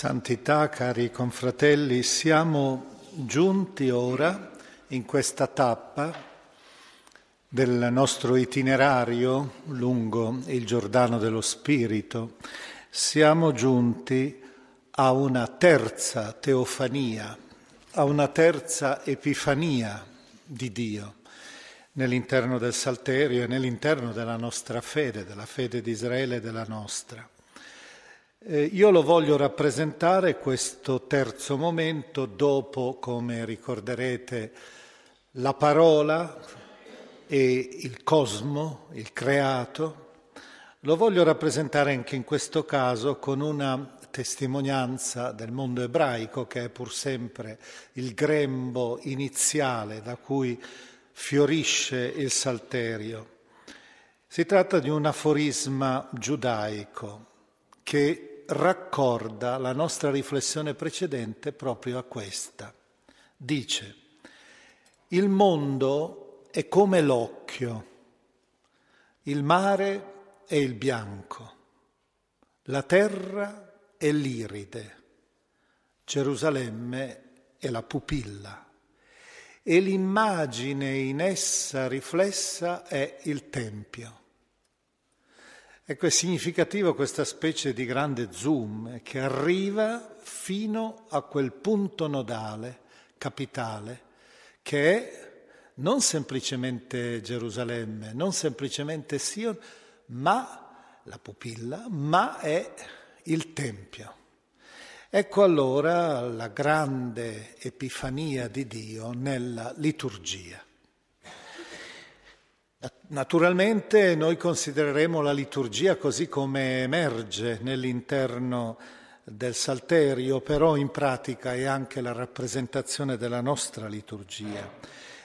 Santità, cari confratelli, siamo giunti ora in questa tappa del nostro itinerario lungo il Giordano dello Spirito. Siamo giunti a una terza teofania, a una terza epifania di Dio nell'interno del Salterio e nell'interno della nostra fede, della fede di Israele e della nostra. Eh, io lo voglio rappresentare questo terzo momento dopo, come ricorderete, la parola e il cosmo, il creato. Lo voglio rappresentare anche in questo caso con una testimonianza del mondo ebraico che è pur sempre il grembo iniziale da cui fiorisce il salterio. Si tratta di un aforisma giudaico che raccorda la nostra riflessione precedente proprio a questa. Dice, il mondo è come l'occhio, il mare è il bianco, la terra è l'iride, Gerusalemme è la pupilla e l'immagine in essa riflessa è il Tempio. Ecco, è significativo questa specie di grande zoom che arriva fino a quel punto nodale, capitale, che è non semplicemente Gerusalemme, non semplicemente Sion, ma la pupilla, ma è il Tempio. Ecco allora la grande epifania di Dio nella liturgia. Naturalmente noi considereremo la liturgia così come emerge nell'interno del Salterio, però in pratica è anche la rappresentazione della nostra liturgia,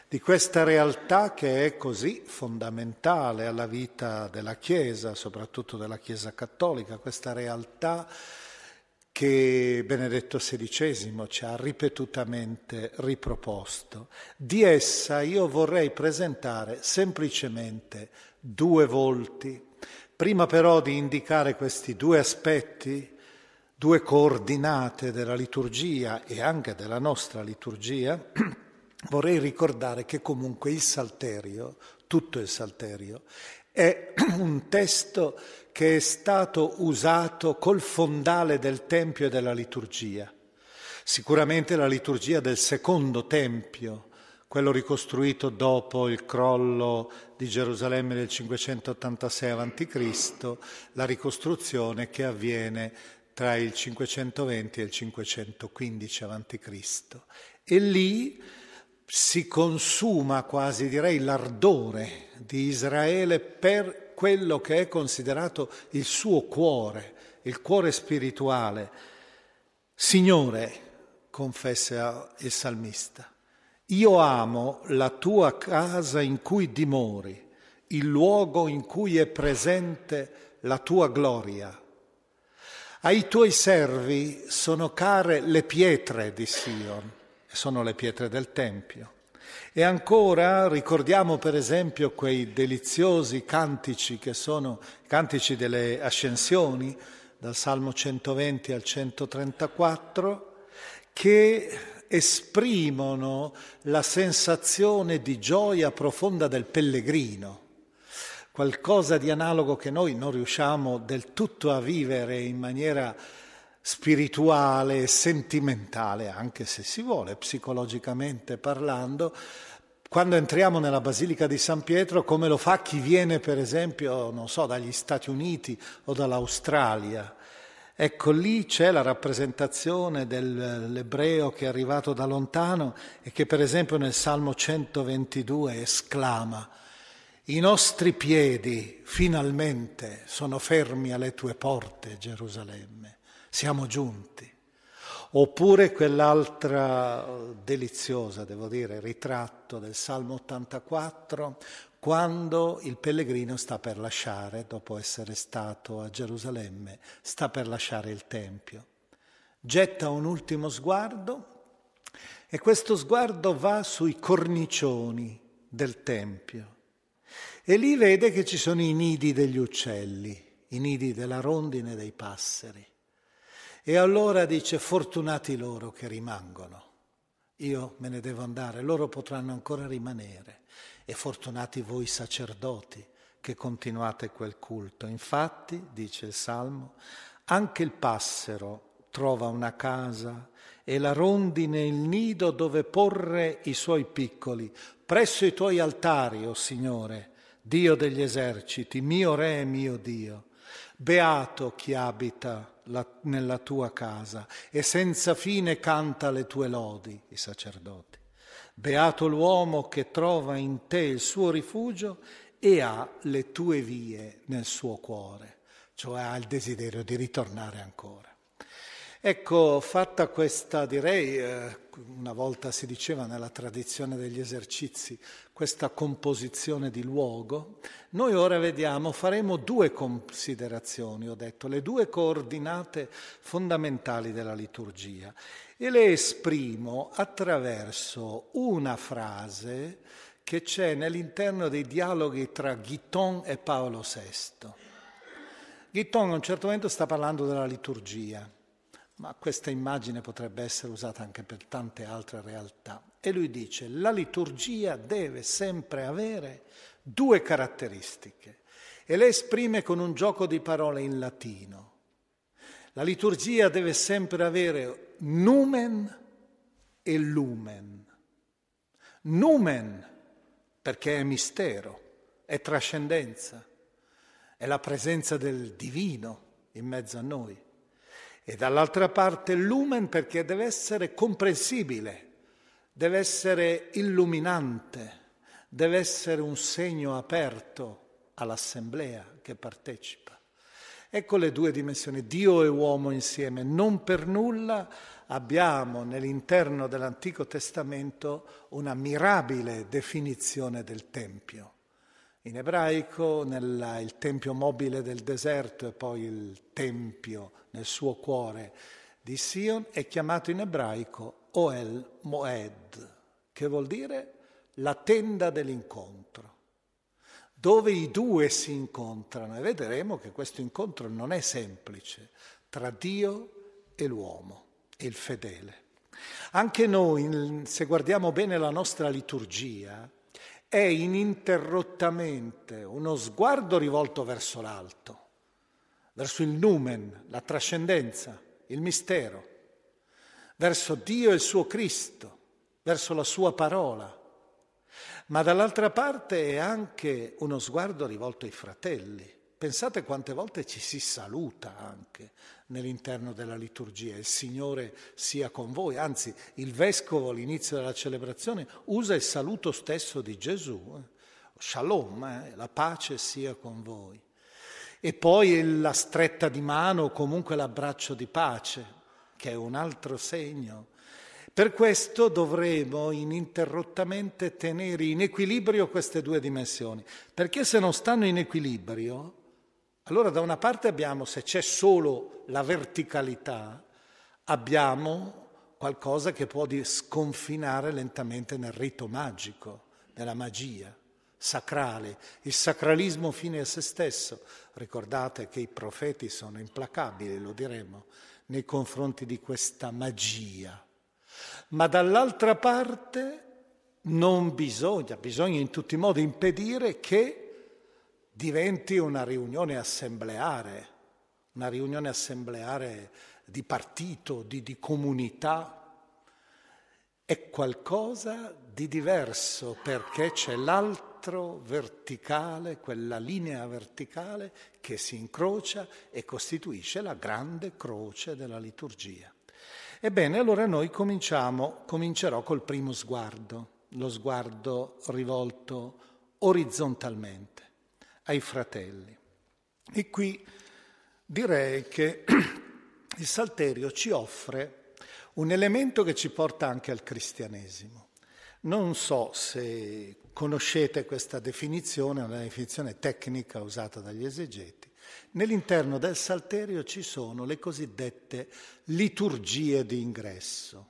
di questa realtà che è così fondamentale alla vita della Chiesa, soprattutto della Chiesa cattolica, questa realtà che Benedetto XVI ci ha ripetutamente riproposto. Di essa io vorrei presentare semplicemente due volti. Prima però di indicare questi due aspetti, due coordinate della liturgia e anche della nostra liturgia, vorrei ricordare che comunque il Salterio, tutto il Salterio, è un testo che è stato usato col fondale del Tempio e della liturgia. Sicuramente la liturgia del secondo Tempio, quello ricostruito dopo il crollo di Gerusalemme del 586 a.C., la ricostruzione che avviene tra il 520 e il 515 a.C. E lì si consuma quasi direi l'ardore di Israele per quello che è considerato il suo cuore, il cuore spirituale. Signore, confessa il salmista, io amo la tua casa in cui dimori, il luogo in cui è presente la tua gloria. Ai tuoi servi sono care le pietre di Sion, sono le pietre del Tempio. E ancora ricordiamo per esempio quei deliziosi cantici che sono cantici delle ascensioni, dal Salmo 120 al 134, che esprimono la sensazione di gioia profonda del pellegrino, qualcosa di analogo che noi non riusciamo del tutto a vivere in maniera spirituale e sentimentale, anche se si vuole, psicologicamente parlando, quando entriamo nella Basilica di San Pietro, come lo fa chi viene, per esempio, non so, dagli Stati Uniti o dall'Australia. Ecco, lì c'è la rappresentazione dell'ebreo che è arrivato da lontano e che, per esempio, nel Salmo 122 esclama, i nostri piedi finalmente sono fermi alle tue porte, Gerusalemme siamo giunti. Oppure quell'altra deliziosa, devo dire, ritratto del Salmo 84, quando il pellegrino sta per lasciare, dopo essere stato a Gerusalemme, sta per lasciare il Tempio. Getta un ultimo sguardo e questo sguardo va sui cornicioni del Tempio e lì vede che ci sono i nidi degli uccelli, i nidi della rondine e dei passeri. E allora dice, fortunati loro che rimangono. Io me ne devo andare, loro potranno ancora rimanere. E fortunati voi sacerdoti che continuate quel culto. Infatti, dice il Salmo, anche il passero trova una casa e la rondine il nido dove porre i suoi piccoli. Presso i tuoi altari, o oh Signore, Dio degli eserciti, mio Re e mio Dio. Beato chi abita la, nella tua casa e senza fine canta le tue lodi, i sacerdoti. Beato l'uomo che trova in te il suo rifugio e ha le tue vie nel suo cuore, cioè ha il desiderio di ritornare ancora. Ecco, fatta questa, direi, eh, una volta si diceva nella tradizione degli esercizi, questa composizione di luogo, noi ora vediamo, faremo due considerazioni, ho detto, le due coordinate fondamentali della liturgia e le esprimo attraverso una frase che c'è nell'interno dei dialoghi tra Guiton e Paolo VI. Guiton a un certo momento sta parlando della liturgia ma questa immagine potrebbe essere usata anche per tante altre realtà. E lui dice, la liturgia deve sempre avere due caratteristiche e le esprime con un gioco di parole in latino. La liturgia deve sempre avere numen e lumen. Numen perché è mistero, è trascendenza, è la presenza del divino in mezzo a noi e dall'altra parte lumen perché deve essere comprensibile, deve essere illuminante, deve essere un segno aperto all'assemblea che partecipa. Ecco le due dimensioni, Dio e uomo insieme. Non per nulla abbiamo nell'interno dell'Antico Testamento una mirabile definizione del Tempio. In ebraico nella, il tempio mobile del deserto e poi il tempio nel suo cuore di Sion è chiamato in ebraico Oel Moed, che vuol dire la tenda dell'incontro, dove i due si incontrano e vedremo che questo incontro non è semplice tra Dio e l'uomo, il fedele. Anche noi, se guardiamo bene la nostra liturgia, è ininterrottamente uno sguardo rivolto verso l'alto, verso il numen, la trascendenza, il mistero, verso Dio e il suo Cristo, verso la sua parola. Ma dall'altra parte è anche uno sguardo rivolto ai fratelli. Pensate quante volte ci si saluta anche nell'interno della liturgia, il Signore sia con voi, anzi il Vescovo all'inizio della celebrazione usa il saluto stesso di Gesù, eh? Shalom, eh? la pace sia con voi. E poi la stretta di mano o comunque l'abbraccio di pace, che è un altro segno. Per questo dovremo ininterrottamente tenere in equilibrio queste due dimensioni, perché se non stanno in equilibrio Allora da una parte abbiamo, se c'è solo la verticalità, abbiamo qualcosa che può sconfinare lentamente nel rito magico, nella magia sacrale, il sacralismo fine a se stesso. Ricordate che i profeti sono implacabili, lo diremo, nei confronti di questa magia. Ma dall'altra parte non bisogna, bisogna in tutti i modi impedire che diventi una riunione assembleare, una riunione assembleare di partito, di, di comunità. È qualcosa di diverso perché c'è l'altro verticale, quella linea verticale che si incrocia e costituisce la grande croce della liturgia. Ebbene, allora noi cominciamo, comincerò col primo sguardo, lo sguardo rivolto orizzontalmente ai fratelli. E qui direi che il Salterio ci offre un elemento che ci porta anche al cristianesimo. Non so se conoscete questa definizione, una definizione tecnica usata dagli esegeti. Nell'interno del Salterio ci sono le cosiddette liturgie di ingresso.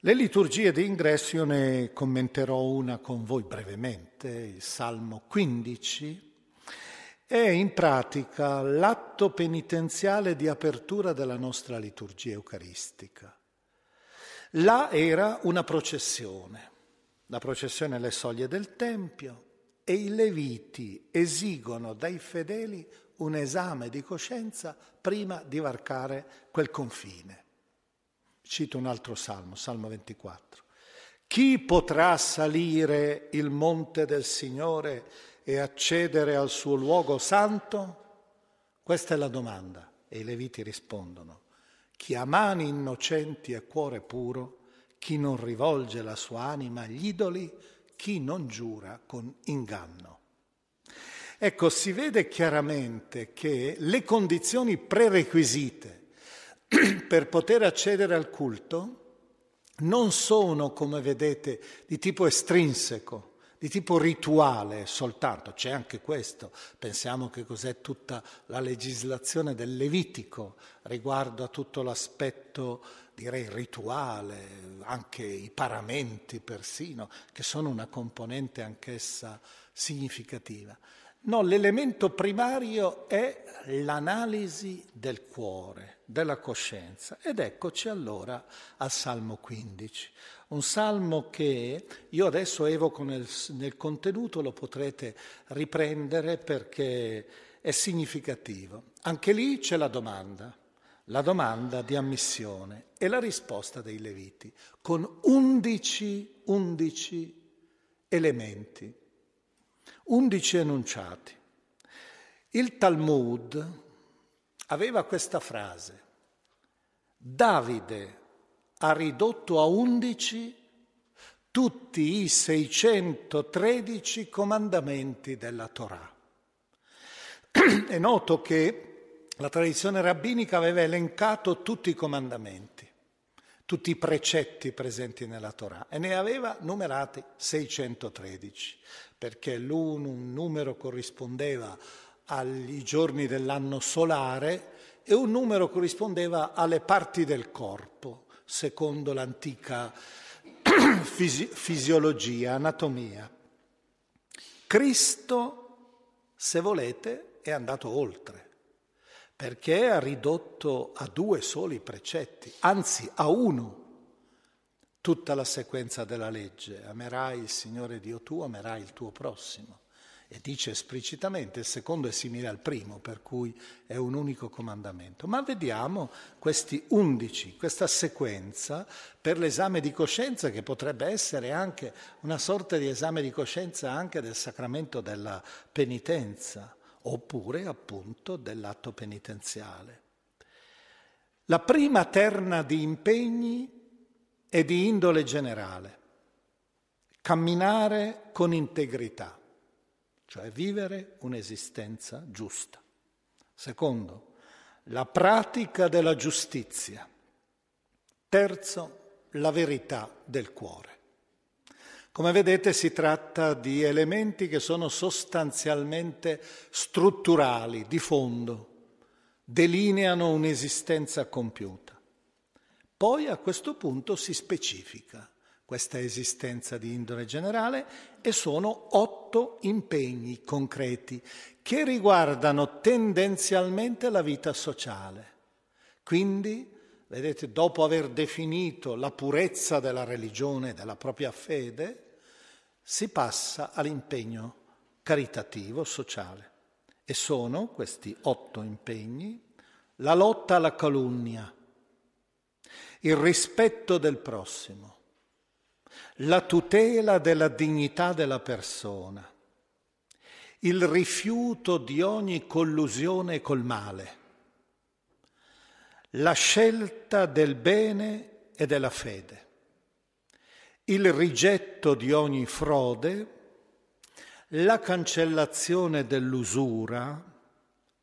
Le liturgie di ingresso io ne commenterò una con voi brevemente, il Salmo 15, è in pratica l'atto penitenziale di apertura della nostra liturgia eucaristica. Là era una processione, la processione alle soglie del Tempio e i leviti esigono dai fedeli un esame di coscienza prima di varcare quel confine. Cito un altro salmo, Salmo 24. Chi potrà salire il monte del Signore e accedere al suo luogo santo? Questa è la domanda e i Leviti rispondono. Chi ha mani innocenti e cuore puro, chi non rivolge la sua anima agli idoli, chi non giura con inganno. Ecco, si vede chiaramente che le condizioni prerequisite per poter accedere al culto non sono, come vedete, di tipo estrinseco, di tipo rituale soltanto, c'è anche questo, pensiamo che cos'è tutta la legislazione del Levitico riguardo a tutto l'aspetto, direi, rituale, anche i paramenti persino, che sono una componente anch'essa significativa. No, l'elemento primario è l'analisi del cuore, della coscienza. Ed eccoci allora al Salmo 15, un salmo che io adesso evoco nel, nel contenuto, lo potrete riprendere perché è significativo. Anche lì c'è la domanda, la domanda di ammissione e la risposta dei Leviti, con undici, undici elementi undici enunciati. Il Talmud aveva questa frase, Davide ha ridotto a undici tutti i 613 comandamenti della Torah. È noto che la tradizione rabbinica aveva elencato tutti i comandamenti, tutti i precetti presenti nella Torah e ne aveva numerati 613 perché un numero corrispondeva agli giorni dell'anno solare e un numero corrispondeva alle parti del corpo, secondo l'antica fisi- fisiologia, anatomia. Cristo, se volete, è andato oltre, perché ha ridotto a due soli precetti, anzi a uno tutta la sequenza della legge. Amerai il Signore Dio tuo, amerai il tuo prossimo. E dice esplicitamente, il secondo è simile al primo, per cui è un unico comandamento. Ma vediamo questi undici, questa sequenza per l'esame di coscienza, che potrebbe essere anche una sorta di esame di coscienza anche del sacramento della penitenza, oppure appunto dell'atto penitenziale. La prima terna di impegni è di indole generale. Camminare con integrità, cioè vivere un'esistenza giusta. Secondo, la pratica della giustizia. Terzo, la verità del cuore. Come vedete si tratta di elementi che sono sostanzialmente strutturali, di fondo, delineano un'esistenza compiuta. Poi a questo punto si specifica questa esistenza di indole generale e sono otto impegni concreti che riguardano tendenzialmente la vita sociale. Quindi, vedete, dopo aver definito la purezza della religione, della propria fede, si passa all'impegno caritativo, sociale. E sono questi otto impegni la lotta alla calunnia, il rispetto del prossimo, la tutela della dignità della persona, il rifiuto di ogni collusione col male, la scelta del bene e della fede, il rigetto di ogni frode, la cancellazione dell'usura,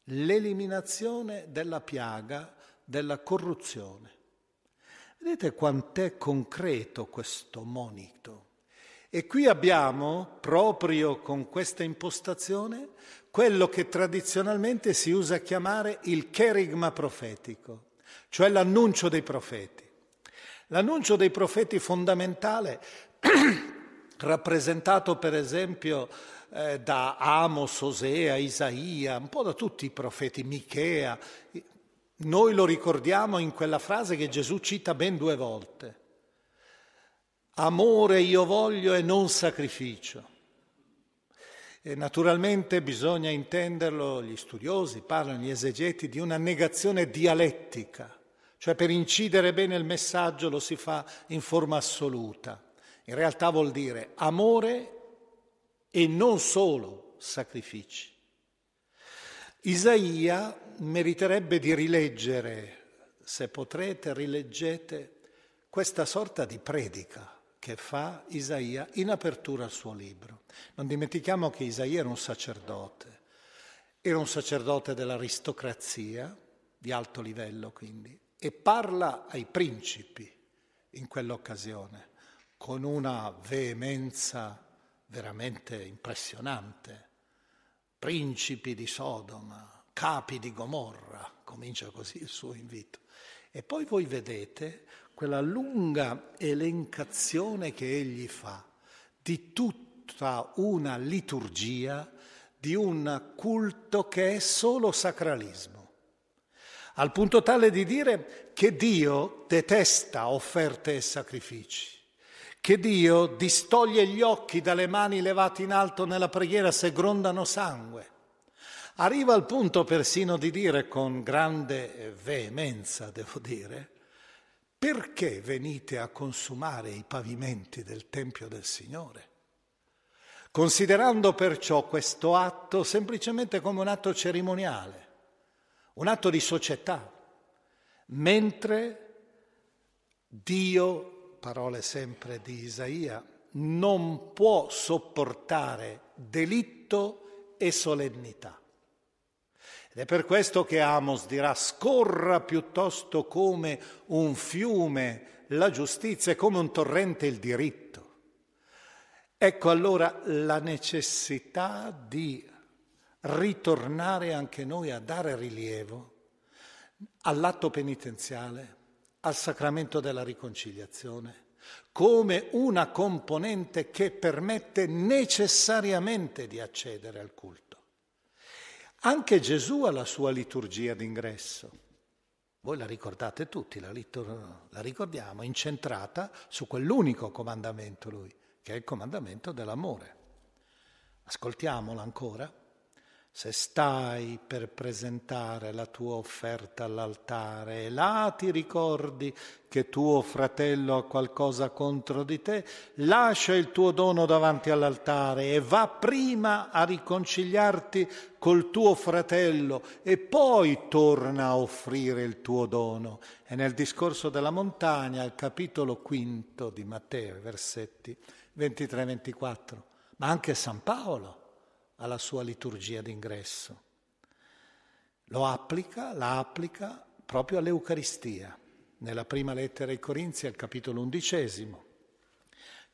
l'eliminazione della piaga della corruzione. Vedete quant'è concreto questo monito. E qui abbiamo, proprio con questa impostazione, quello che tradizionalmente si usa a chiamare il cherigma profetico, cioè l'annuncio dei profeti. L'annuncio dei profeti fondamentale, rappresentato per esempio eh, da Amos, Osea, Isaia, un po' da tutti i profeti, Michea, noi lo ricordiamo in quella frase che Gesù cita ben due volte. Amore io voglio e non sacrificio. E naturalmente bisogna intenderlo, gli studiosi parlano, gli esegeti, di una negazione dialettica, cioè per incidere bene il messaggio lo si fa in forma assoluta. In realtà vuol dire amore e non solo sacrifici. Isaia meriterebbe di rileggere, se potrete, rileggete questa sorta di predica che fa Isaia in apertura al suo libro. Non dimentichiamo che Isaia era un sacerdote, era un sacerdote dell'aristocrazia, di alto livello quindi, e parla ai principi in quell'occasione con una veemenza veramente impressionante. Principi di Sodoma, capi di Gomorra, comincia così il suo invito. E poi voi vedete quella lunga elencazione che egli fa di tutta una liturgia, di un culto che è solo sacralismo, al punto tale di dire che Dio detesta offerte e sacrifici che Dio distoglie gli occhi dalle mani levate in alto nella preghiera se grondano sangue. Arriva al punto persino di dire con grande veemenza, devo dire, perché venite a consumare i pavimenti del Tempio del Signore? Considerando perciò questo atto semplicemente come un atto cerimoniale, un atto di società, mentre Dio, parole sempre di Isaia, non può sopportare delitto e solennità. Ed è per questo che Amos dirà scorra piuttosto come un fiume la giustizia e come un torrente il diritto. Ecco allora la necessità di ritornare anche noi a dare rilievo all'atto penitenziale, al sacramento della riconciliazione, come una componente che permette necessariamente di accedere al culto. Anche Gesù ha la sua liturgia d'ingresso. Voi la ricordate tutti, la, litur- la ricordiamo, incentrata su quell'unico comandamento lui, che è il comandamento dell'amore. Ascoltiamola ancora. Se stai per presentare la tua offerta all'altare e là ti ricordi che tuo fratello ha qualcosa contro di te, lascia il tuo dono davanti all'altare e va prima a riconciliarti col tuo fratello e poi torna a offrire il tuo dono. E nel discorso della montagna, al capitolo quinto di Matteo, versetti 23-24, ma anche San Paolo alla sua liturgia d'ingresso. Lo applica, la applica proprio all'Eucaristia, nella prima lettera ai Corinzi, al capitolo undicesimo.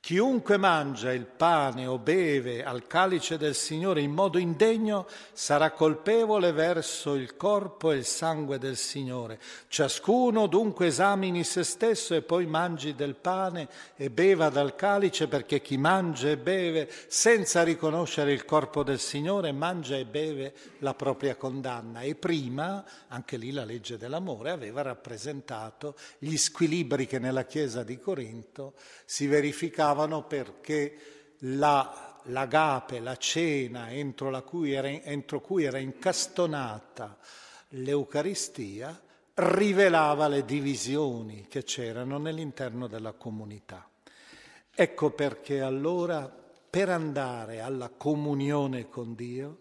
Chiunque mangia il pane o beve al calice del Signore in modo indegno sarà colpevole verso il corpo e il sangue del Signore. Ciascuno dunque esamini se stesso e poi mangi del pane e beva dal calice perché chi mangia e beve senza riconoscere il corpo del Signore mangia e beve la propria condanna. E prima, anche lì la legge dell'amore aveva rappresentato gli squilibri che nella Chiesa di Corinto si verificavano stavano perché la, l'agape, la cena entro, cui era, entro cui era incastonata l'Eucaristia, rivelava le divisioni che c'erano nell'interno della comunità. Ecco perché allora per andare alla comunione con Dio,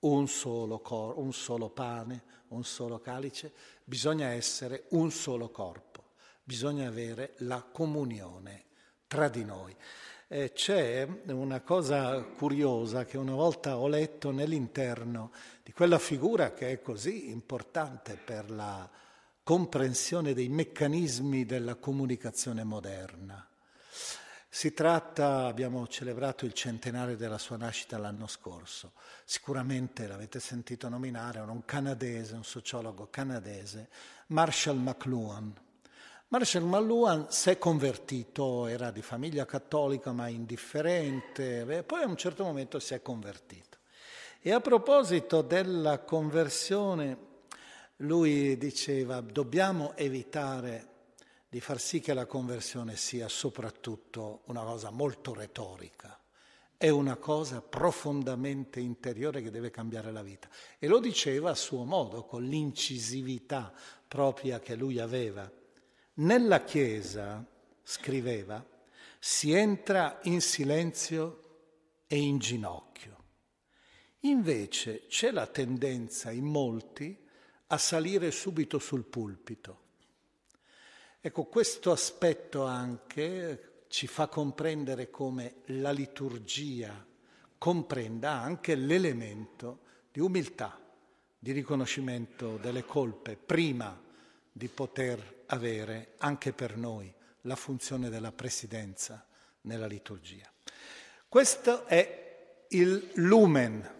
un solo, cor- un solo pane, un solo calice, bisogna essere un solo corpo, bisogna avere la comunione tra di noi. Eh, c'è una cosa curiosa che una volta ho letto nell'interno di quella figura che è così importante per la comprensione dei meccanismi della comunicazione moderna. Si tratta, abbiamo celebrato il centenario della sua nascita l'anno scorso, sicuramente l'avete sentito nominare, era un canadese, un sociologo canadese, Marshall McLuhan. Marshall McLuhan si è convertito, era di famiglia cattolica ma indifferente, poi a un certo momento si è convertito. E a proposito della conversione, lui diceva dobbiamo evitare di far sì che la conversione sia soprattutto una cosa molto retorica, è una cosa profondamente interiore che deve cambiare la vita. E lo diceva a suo modo, con l'incisività propria che lui aveva. Nella Chiesa, scriveva, si entra in silenzio e in ginocchio. Invece c'è la tendenza in molti a salire subito sul pulpito. Ecco, questo aspetto anche ci fa comprendere come la liturgia comprenda anche l'elemento di umiltà, di riconoscimento delle colpe, prima di poter avere anche per noi la funzione della presidenza nella liturgia. Questo è il lumen,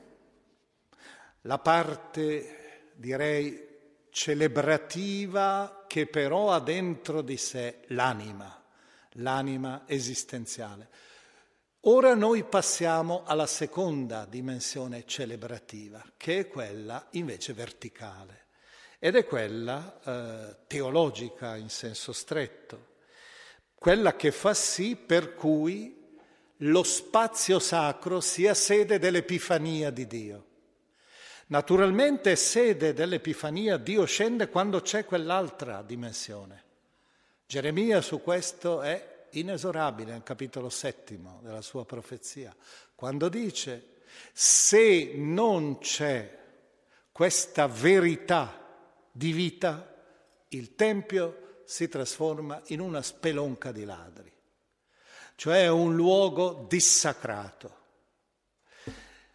la parte direi celebrativa che però ha dentro di sé l'anima, l'anima esistenziale. Ora noi passiamo alla seconda dimensione celebrativa, che è quella invece verticale ed è quella eh, teologica in senso stretto, quella che fa sì per cui lo spazio sacro sia sede dell'Epifania di Dio. Naturalmente sede dell'Epifania Dio scende quando c'è quell'altra dimensione. Geremia su questo è inesorabile nel capitolo settimo della sua profezia, quando dice se non c'è questa verità di vita, il Tempio si trasforma in una spelonca di ladri, cioè un luogo dissacrato.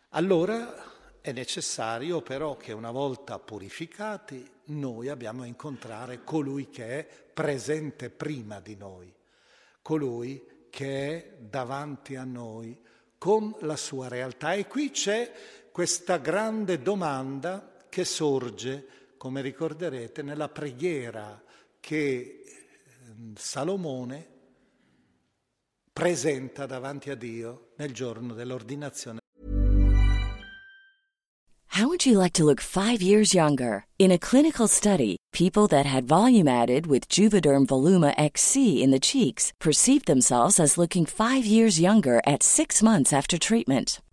Allora è necessario però che una volta purificati noi abbiamo a incontrare colui che è presente prima di noi, colui che è davanti a noi con la sua realtà. E qui c'è questa grande domanda che sorge come ricorderete, nella preghiera che ehm, Salomone presenta davanti a Dio nel giorno dell'ordinazione. How would you like to look five years younger? In a clinical study, people that had volume added with Juvederm Voluma XC in the cheeks perceived themselves as looking five years younger at six months after treatment.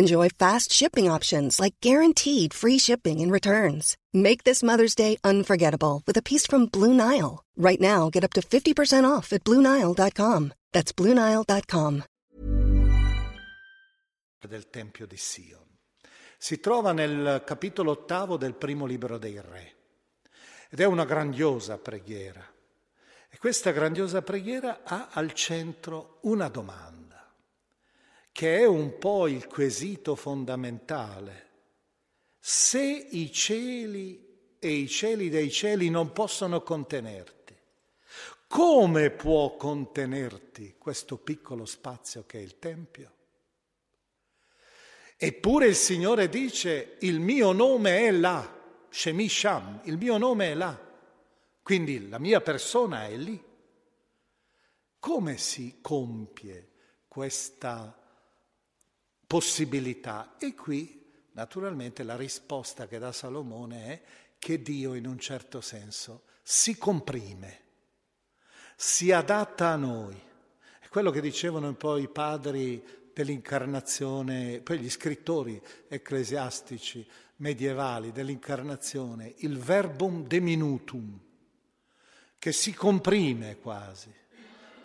Enjoy fast shipping options like guaranteed free shipping and returns. Make this Mother's Day unforgettable with a piece from Blue Nile. Right now, get up to 50% off at BlueNile.com. That's BlueNile.com. Del Tempio di Sion. Si trova nel capitolo ottavo del primo libro dei Re ed è una grandiosa preghiera. E questa grandiosa preghiera ha al centro una domanda, che è un po' il quesito fondamentale. Se i cieli e i cieli dei cieli non possono contenerti, come può contenerti questo piccolo spazio che è il Tempio? Eppure il Signore dice, il mio nome è là, Shemi Sham, il mio nome è là, quindi la mia persona è lì. Come si compie questa possibilità? E qui, naturalmente, la risposta che dà Salomone è che Dio, in un certo senso, si comprime si adatta a noi. È quello che dicevano un po' i padri dell'incarnazione, poi gli scrittori ecclesiastici medievali dell'incarnazione, il verbum diminutum, che si comprime quasi,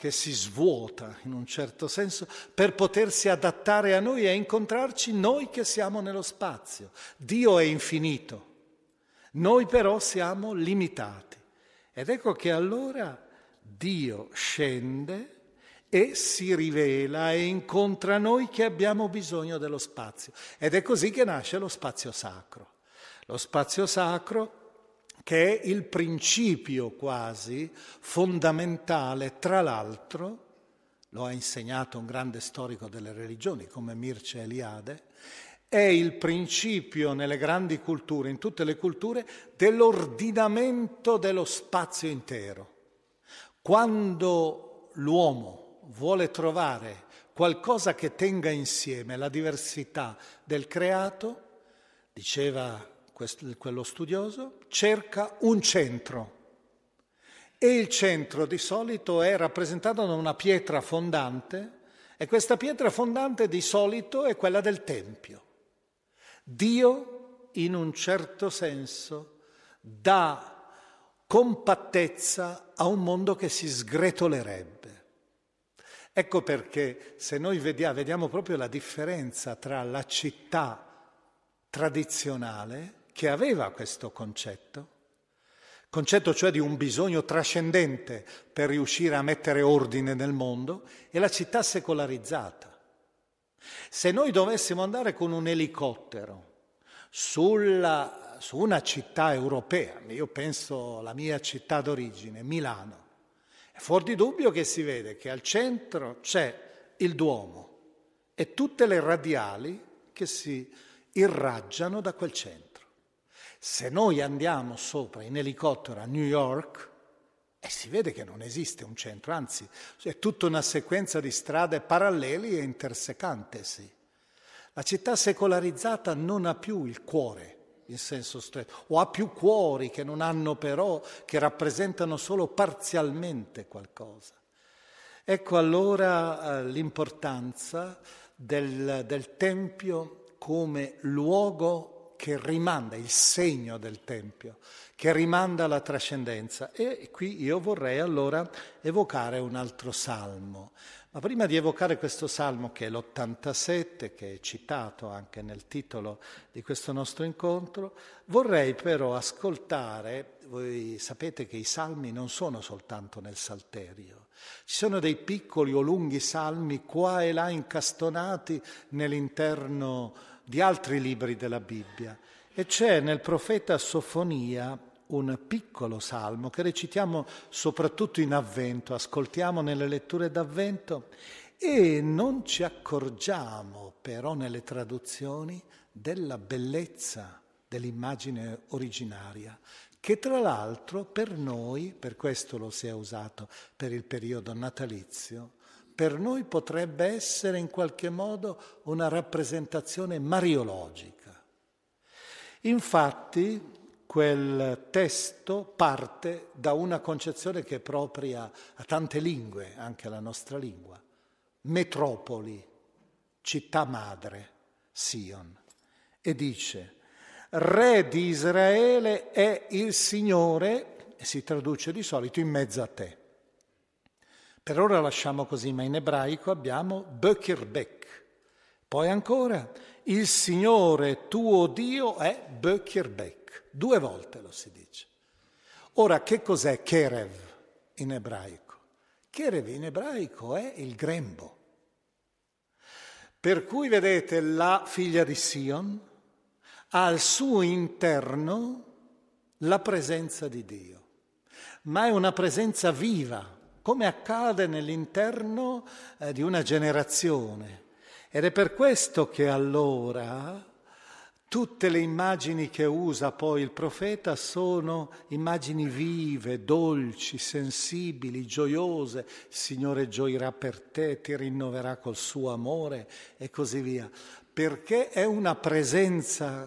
che si svuota in un certo senso per potersi adattare a noi e incontrarci noi che siamo nello spazio. Dio è infinito, noi però siamo limitati. Ed ecco che allora Dio scende e si rivela e incontra noi che abbiamo bisogno dello spazio. Ed è così che nasce lo spazio sacro. Lo spazio sacro che è il principio quasi fondamentale, tra l'altro, lo ha insegnato un grande storico delle religioni come Mircea Eliade, è il principio nelle grandi culture, in tutte le culture, dell'ordinamento dello spazio intero. Quando l'uomo vuole trovare qualcosa che tenga insieme la diversità del creato, diceva quello studioso, cerca un centro. E il centro di solito è rappresentato da una pietra fondante e questa pietra fondante di solito è quella del Tempio. Dio, in un certo senso, dà compattezza a un mondo che si sgretolerebbe. Ecco perché se noi vediamo, vediamo proprio la differenza tra la città tradizionale, che aveva questo concetto, concetto cioè di un bisogno trascendente per riuscire a mettere ordine nel mondo, e la città secolarizzata. Se noi dovessimo andare con un elicottero sulla su una città europea, io penso alla mia città d'origine, Milano, è fuori di dubbio che si vede che al centro c'è il Duomo e tutte le radiali che si irraggiano da quel centro. Se noi andiamo sopra in elicottero a New York, e si vede che non esiste un centro, anzi è tutta una sequenza di strade paralleli e intersecantesi. La città secolarizzata non ha più il cuore in senso stretto, o ha più cuori che non hanno però, che rappresentano solo parzialmente qualcosa. Ecco allora eh, l'importanza del, del Tempio come luogo che rimanda, il segno del Tempio, che rimanda alla trascendenza. E qui io vorrei allora evocare un altro salmo. Ma prima di evocare questo salmo, che è l'87, che è citato anche nel titolo di questo nostro incontro, vorrei però ascoltare, voi sapete che i salmi non sono soltanto nel Salterio, Ci sono dei piccoli o lunghi salmi qua e là incastonati nell'interno di altri libri della Bibbia e c'è nel profeta Sofonia un piccolo salmo che recitiamo soprattutto in avvento, ascoltiamo nelle letture d'avvento e non ci accorgiamo però nelle traduzioni della bellezza dell'immagine originaria, che tra l'altro per noi, per questo lo si è usato per il periodo natalizio, per noi potrebbe essere in qualche modo una rappresentazione mariologica. Infatti quel testo parte da una concezione che è propria a tante lingue, anche alla nostra lingua. Metropoli, città madre, Sion. E dice, Re di Israele è il Signore, e si traduce di solito in mezzo a te. Per ora lasciamo così, ma in ebraico abbiamo Bökirbek. Poi ancora, il Signore tuo Dio è Bökirbek. Due volte lo si dice. Ora, che cos'è Kerev in ebraico? Kerev in ebraico è il grembo. Per cui vedete la figlia di Sion, ha al suo interno la presenza di Dio, ma è una presenza viva, come accade nell'interno eh, di una generazione. Ed è per questo che allora tutte le immagini che usa poi il profeta sono immagini vive, dolci, sensibili, gioiose. Il Signore gioirà per te, ti rinnoverà col suo amore e così via perché è una presenza,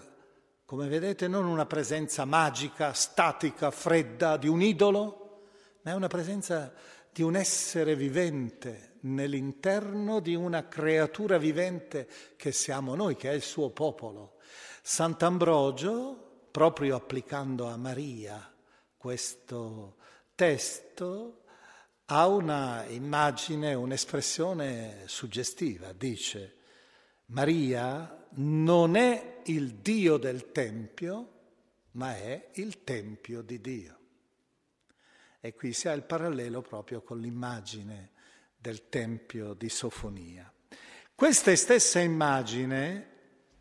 come vedete, non una presenza magica, statica, fredda di un idolo, ma è una presenza di un essere vivente nell'interno di una creatura vivente che siamo noi, che è il suo popolo. Sant'Ambrogio, proprio applicando a Maria questo testo, ha una immagine, un'espressione suggestiva, dice Maria non è il Dio del Tempio, ma è il Tempio di Dio. E qui si ha il parallelo proprio con l'immagine del Tempio di Sofonia. Questa stessa immagine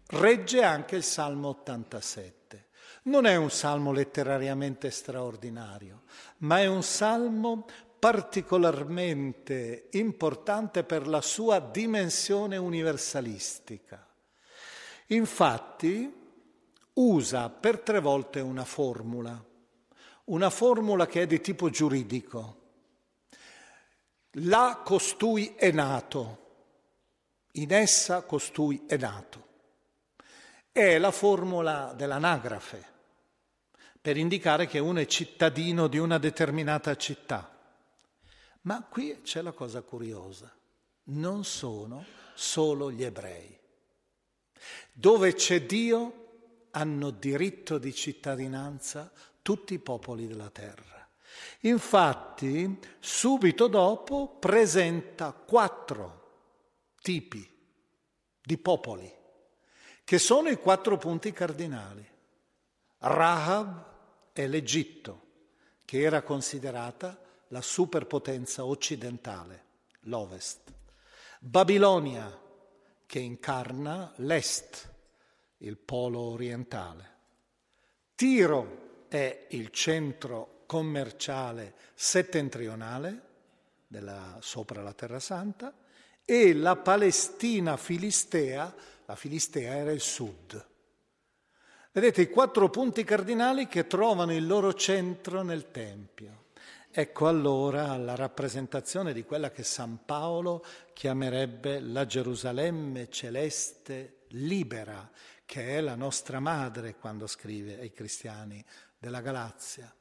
regge anche il Salmo 87. Non è un salmo letterariamente straordinario, ma è un salmo particolarmente importante per la sua dimensione universalistica. Infatti usa per tre volte una formula, una formula che è di tipo giuridico. La costui è nato, in essa costui è nato. È la formula dell'anagrafe per indicare che uno è cittadino di una determinata città. Ma qui c'è la cosa curiosa, non sono solo gli ebrei. Dove c'è Dio hanno diritto di cittadinanza tutti i popoli della terra. Infatti, subito dopo presenta quattro tipi di popoli, che sono i quattro punti cardinali. Rahab è l'Egitto, che era considerata la superpotenza occidentale, l'Ovest. Babilonia, che incarna l'Est, il polo orientale. Tiro è il centro commerciale settentrionale della, sopra la Terra Santa e la Palestina filistea, la Filistea era il sud. Vedete i quattro punti cardinali che trovano il loro centro nel Tempio. Ecco allora la rappresentazione di quella che San Paolo chiamerebbe la Gerusalemme celeste libera, che è la nostra madre quando scrive ai cristiani della Galazia.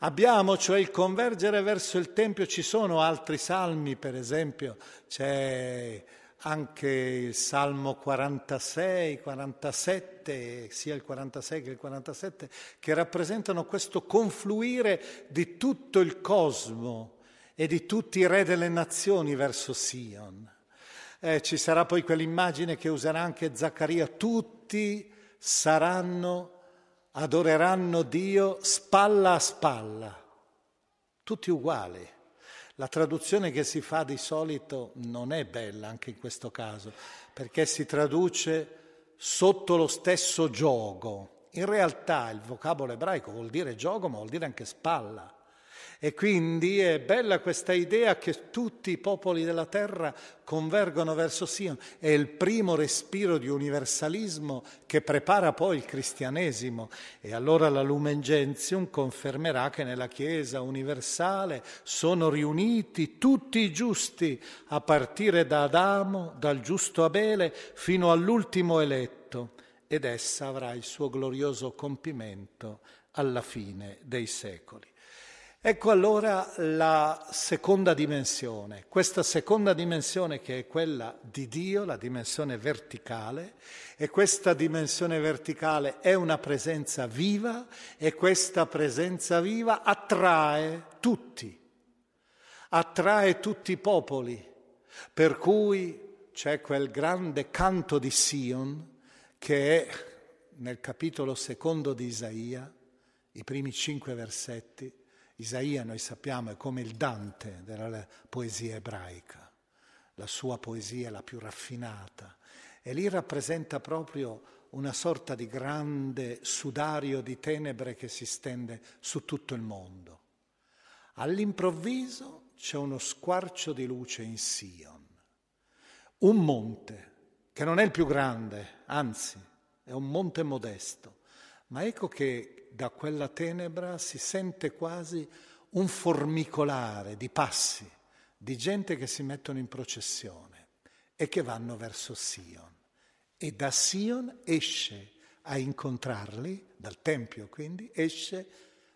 Abbiamo cioè il convergere verso il Tempio, ci sono altri salmi, per esempio c'è anche il Salmo 46, 47, sia il 46 che il 47, che rappresentano questo confluire di tutto il cosmo e di tutti i re delle nazioni verso Sion. Eh, ci sarà poi quell'immagine che userà anche Zaccaria, tutti saranno, adoreranno Dio spalla a spalla, tutti uguali. La traduzione che si fa di solito non è bella anche in questo caso, perché si traduce sotto lo stesso gioco. In realtà il vocabolo ebraico vuol dire gioco, ma vuol dire anche spalla. E quindi è bella questa idea che tutti i popoli della terra convergono verso Sion. È il primo respiro di universalismo che prepara poi il cristianesimo. E allora la Lumen Gentium confermerà che nella Chiesa universale sono riuniti tutti i giusti, a partire da Adamo, dal giusto Abele, fino all'ultimo eletto. Ed essa avrà il suo glorioso compimento alla fine dei secoli. Ecco allora la seconda dimensione, questa seconda dimensione che è quella di Dio, la dimensione verticale, e questa dimensione verticale è una presenza viva e questa presenza viva attrae tutti, attrae tutti i popoli, per cui c'è quel grande canto di Sion che è nel capitolo secondo di Isaia, i primi cinque versetti, Isaia, noi sappiamo, è come il Dante della poesia ebraica, la sua poesia la più raffinata. E lì rappresenta proprio una sorta di grande sudario di tenebre che si stende su tutto il mondo. All'improvviso c'è uno squarcio di luce in Sion, un monte che non è il più grande, anzi è un monte modesto, ma ecco che da quella tenebra si sente quasi un formicolare di passi, di gente che si mettono in processione e che vanno verso Sion. E da Sion esce a incontrarli, dal Tempio quindi, esce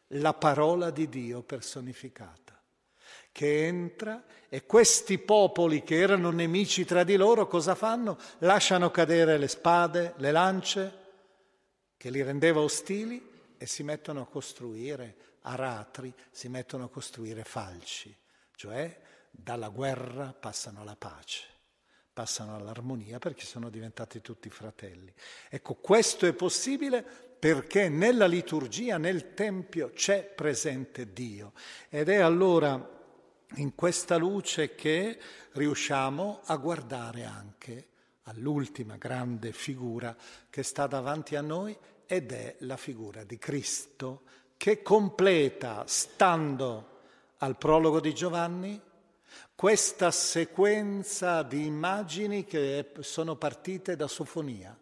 la parola di Dio personificata, che entra e questi popoli che erano nemici tra di loro cosa fanno? Lasciano cadere le spade, le lance, che li rendeva ostili, e si mettono a costruire aratri, si mettono a costruire falci, cioè dalla guerra passano alla pace, passano all'armonia perché sono diventati tutti fratelli. Ecco, questo è possibile perché nella liturgia, nel Tempio c'è presente Dio ed è allora in questa luce che riusciamo a guardare anche all'ultima grande figura che sta davanti a noi ed è la figura di Cristo che completa, stando al prologo di Giovanni, questa sequenza di immagini che sono partite da Sofonia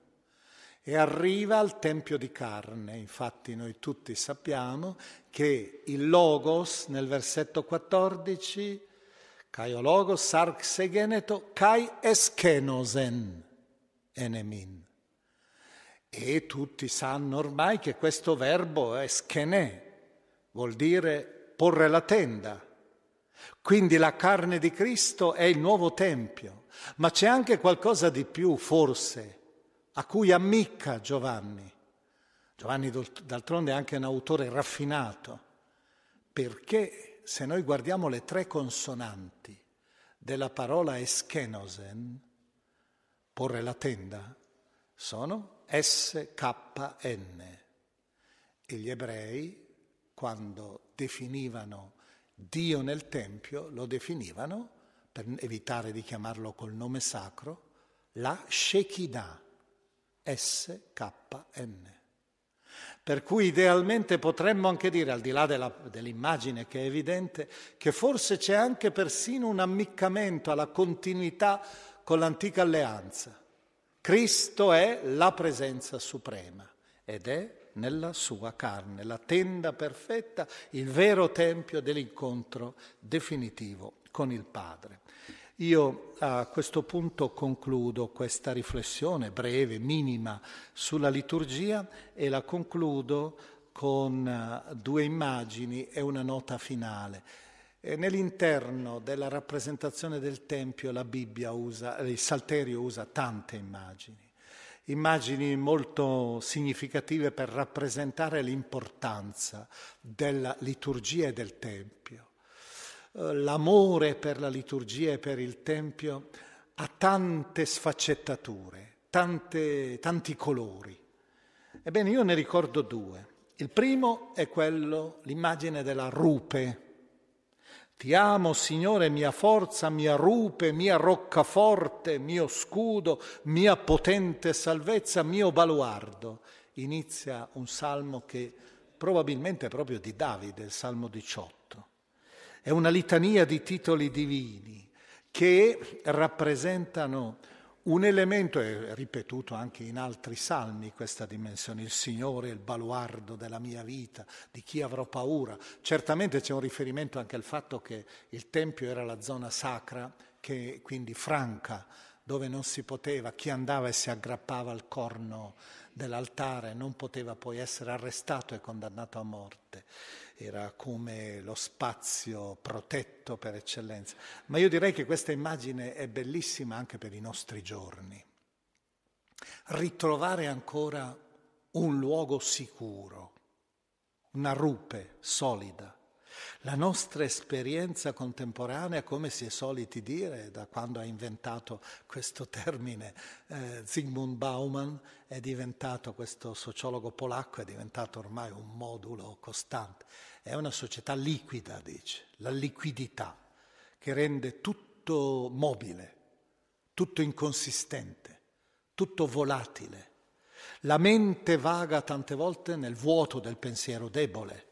e arriva al Tempio di carne. Infatti noi tutti sappiamo che il Logos nel versetto 14, Kai Logos sarxegeneto kai eschenosen enemin. E tutti sanno ormai che questo verbo è schenè, vuol dire porre la tenda. Quindi la carne di Cristo è il nuovo Tempio, ma c'è anche qualcosa di più, forse, a cui ammicca Giovanni. Giovanni d'altronde è anche un autore raffinato, perché se noi guardiamo le tre consonanti della parola eschenosen, porre la tenda, sono SKN. E gli ebrei, quando definivano Dio nel Tempio, lo definivano, per evitare di chiamarlo col nome sacro, la Shekinah, SKN. Per cui idealmente potremmo anche dire, al di là della, dell'immagine che è evidente, che forse c'è anche persino un ammiccamento alla continuità con l'antica alleanza. Cristo è la presenza suprema ed è nella sua carne, la tenda perfetta, il vero tempio dell'incontro definitivo con il Padre. Io a questo punto concludo questa riflessione breve, minima, sulla liturgia e la concludo con eh, due immagini e una nota finale. E nell'interno della rappresentazione del Tempio la Bibbia usa, il Salterio usa tante immagini, immagini molto significative per rappresentare l'importanza della liturgia e del Tempio. Eh, l'amore per la liturgia e per il Tempio ha tante sfaccettature, tante, tanti colori. Ebbene, io ne ricordo due. Il primo è quello, l'immagine della rupe Ti amo, Signore, mia forza, mia rupe, mia roccaforte, mio scudo, mia potente salvezza, mio baluardo. Inizia un salmo che probabilmente è proprio di Davide, il salmo 18. È una litania di titoli divini che rappresentano un elemento, è ripetuto anche in altri salmi questa dimensione, il Signore è il baluardo della mia vita, di chi avrò paura. Certamente c'è un riferimento anche al fatto che il Tempio era la zona sacra, che quindi franca, dove non si poteva, chi andava e si aggrappava al corno dell'altare non poteva poi essere arrestato e condannato a morte era come lo spazio protetto per eccellenza. Ma io direi che questa immagine è bellissima anche per i nostri giorni. Ritrovare ancora un luogo sicuro, una rupe solida. La nostra esperienza contemporanea, come si è soliti dire da quando ha inventato questo termine eh, Zygmunt Bauman, è diventato, questo sociologo polacco, è diventato ormai un modulo costante è una società liquida, dice, la liquidità che rende tutto mobile, tutto inconsistente, tutto volatile. La mente vaga tante volte nel vuoto del pensiero debole.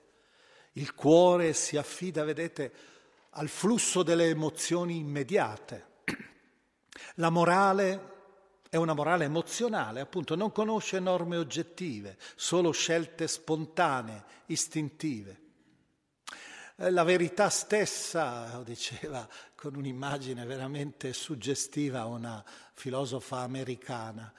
Il cuore si affida, vedete, al flusso delle emozioni immediate. La morale è una morale emozionale, appunto, non conosce norme oggettive, solo scelte spontanee, istintive. Eh, la verità stessa, diceva con un'immagine veramente suggestiva una filosofa americana,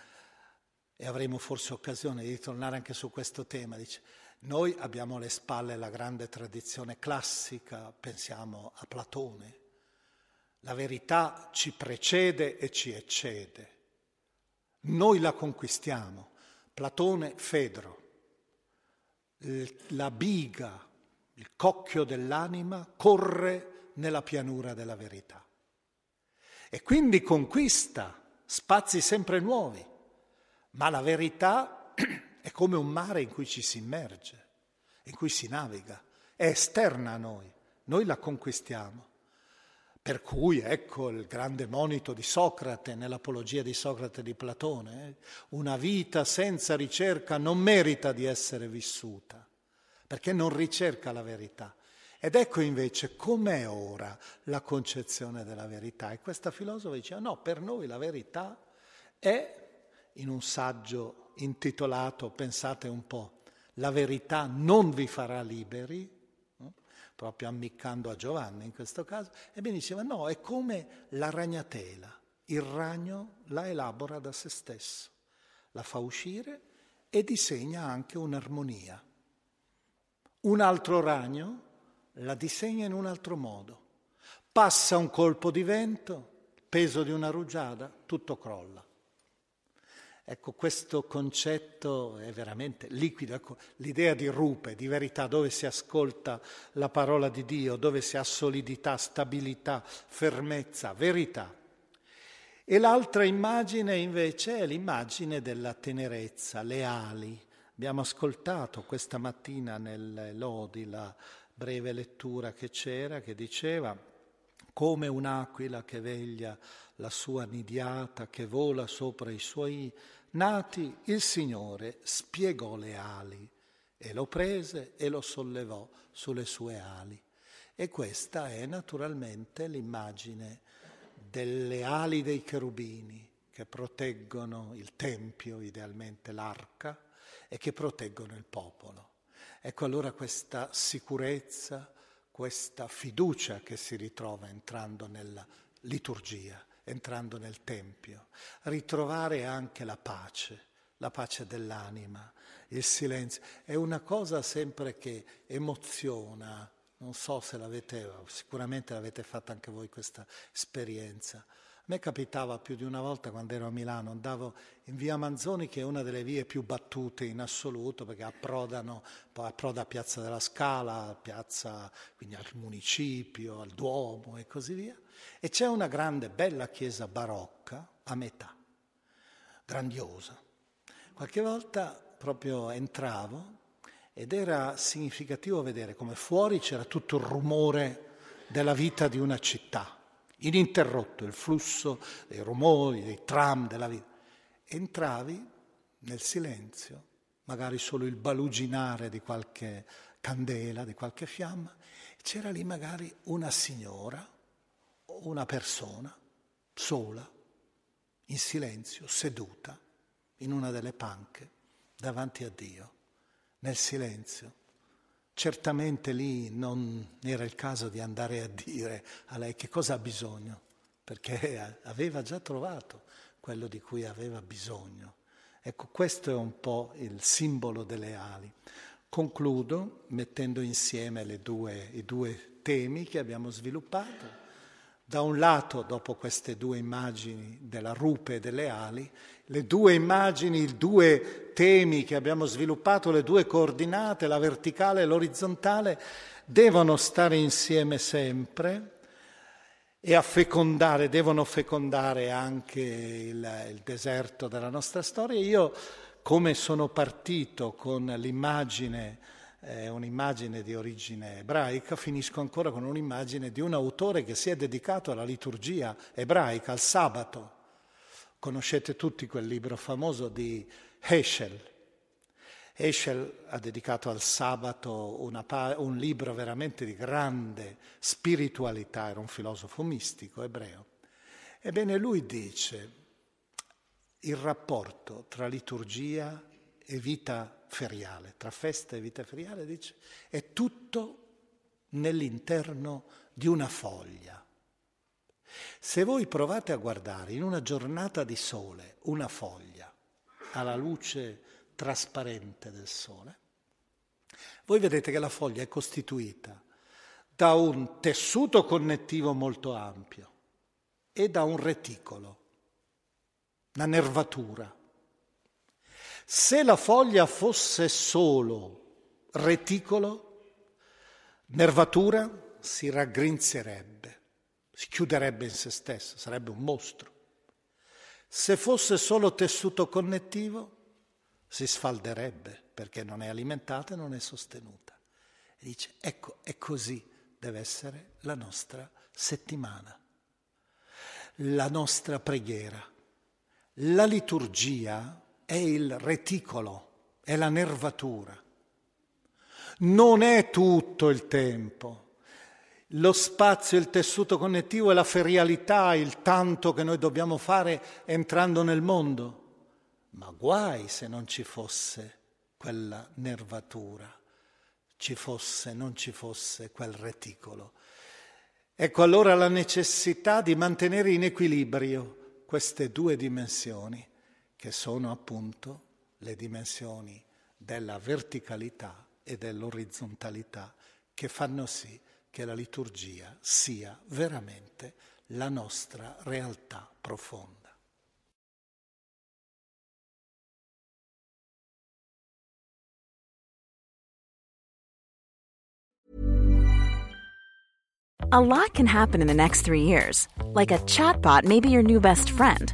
e avremo forse occasione di tornare anche su questo tema, dice, noi abbiamo alle spalle la grande tradizione classica, pensiamo a Platone, la verità ci precede e ci eccede, noi la conquistiamo, Platone, Fedro, la biga il cocchio dell'anima corre nella pianura della verità. E quindi conquista spazi sempre nuovi, ma la verità è come un mare in cui ci si immerge, in cui si naviga, è esterna a noi, noi la conquistiamo. Per cui ecco il grande monito di Socrate nell'apologia di Socrate di Platone, eh? una vita senza ricerca non merita di essere vissuta perché non ricerca la verità. Ed ecco invece com'è ora la concezione della verità. E questa filosofa diceva no, per noi la verità è, in un saggio intitolato, pensate un po', la verità non vi farà liberi, proprio ammiccando a Giovanni in questo caso, ebbene diceva no, è come la ragnatela, il ragno la elabora da se stesso, la fa uscire e disegna anche un'armonia. Un altro ragno la disegna in un altro modo. Passa un colpo di vento, peso di una rugiada, tutto crolla. Ecco, questo concetto è veramente liquido. Ecco, l'idea di rupe, di verità, dove si ascolta la parola di Dio, dove si ha solidità, stabilità, fermezza, verità. E l'altra immagine invece è l'immagine della tenerezza, le ali, Abbiamo ascoltato questa mattina nel Lodi la breve lettura che c'era, che diceva come un'aquila che veglia la sua nidiata, che vola sopra i suoi nati, il Signore spiegò le ali e lo prese e lo sollevò sulle sue ali. E questa è naturalmente l'immagine delle ali dei cherubini che proteggono il Tempio, idealmente l'arca, e che proteggono il popolo. Ecco allora questa sicurezza, questa fiducia che si ritrova entrando nella liturgia, entrando nel Tempio, ritrovare anche la pace, la pace dell'anima, il silenzio, è una cosa sempre che emoziona, non so se l'avete, sicuramente l'avete fatta anche voi questa esperienza, me capitava più di una volta quando ero a Milano, andavo in via Manzoni che è una delle vie più battute in assoluto perché approdano, approda a Piazza della Scala, piazza, quindi al municipio, al Duomo e così via. E c'è una grande, bella chiesa barocca a metà, grandiosa. Qualche volta proprio entravo ed era significativo vedere come fuori c'era tutto il rumore della vita di una città, ininterrotto il flusso dei rumori, dei tram, della vita. Entravi nel silenzio, magari solo il baluginare di qualche candela, di qualche fiamma, c'era lì magari una signora o una persona sola, in silenzio, seduta in una delle panche davanti a Dio, nel silenzio. Certamente lì non era il caso di andare a dire a lei che cosa ha bisogno, perché aveva già trovato quello di cui aveva bisogno. Ecco, questo è un po' il simbolo delle ali. Concludo mettendo insieme due, i due temi che abbiamo sviluppato. Da un lato, dopo queste due immagini della rupe e delle ali, le due immagini, i due temi che abbiamo sviluppato, le due coordinate, la verticale e l'orizzontale, devono stare insieme sempre e a fecondare, devono fecondare anche il, il deserto della nostra storia. Io, come sono partito con l'immagine, eh, un'immagine di origine ebraica, finisco ancora con un'immagine di un autore che si è dedicato alla liturgia ebraica, al sabato. Conoscete tutti quel libro famoso di Heschel. Heschel ha dedicato al sabato pa- un libro veramente di grande spiritualità, era un filosofo mistico ebreo. Ebbene, lui dice il rapporto tra liturgia e vita feriale, tra festa e vita feriale, dice, è tutto nell'interno di una foglia. Se voi provate a guardare in una giornata di sole una foglia alla luce trasparente del sole, voi vedete che la foglia è costituita da un tessuto connettivo molto ampio e da un reticolo, una nervatura. Se la foglia fosse solo reticolo, nervatura si raggrinzierebbe si chiuderebbe in se stesso, sarebbe un mostro. Se fosse solo tessuto connettivo, si sfalderebbe perché non è alimentata e non è sostenuta. E dice, ecco, è così deve essere la nostra settimana, la nostra preghiera. La liturgia è il reticolo, è la nervatura. Non è tutto il tempo lo spazio, il tessuto connettivo e la ferialità, il tanto che noi dobbiamo fare entrando nel mondo. Ma guai se non ci fosse quella nervatura, ci fosse, non ci fosse quel reticolo. Ecco allora la necessità di mantenere in equilibrio queste due dimensioni, che sono appunto le dimensioni della verticalità e dell'orizzontalità, che fanno sì che la liturgia sia veramente la nostra realtà profonda. A lot can happen in the next three years. Like a chatbot may be your new best friend.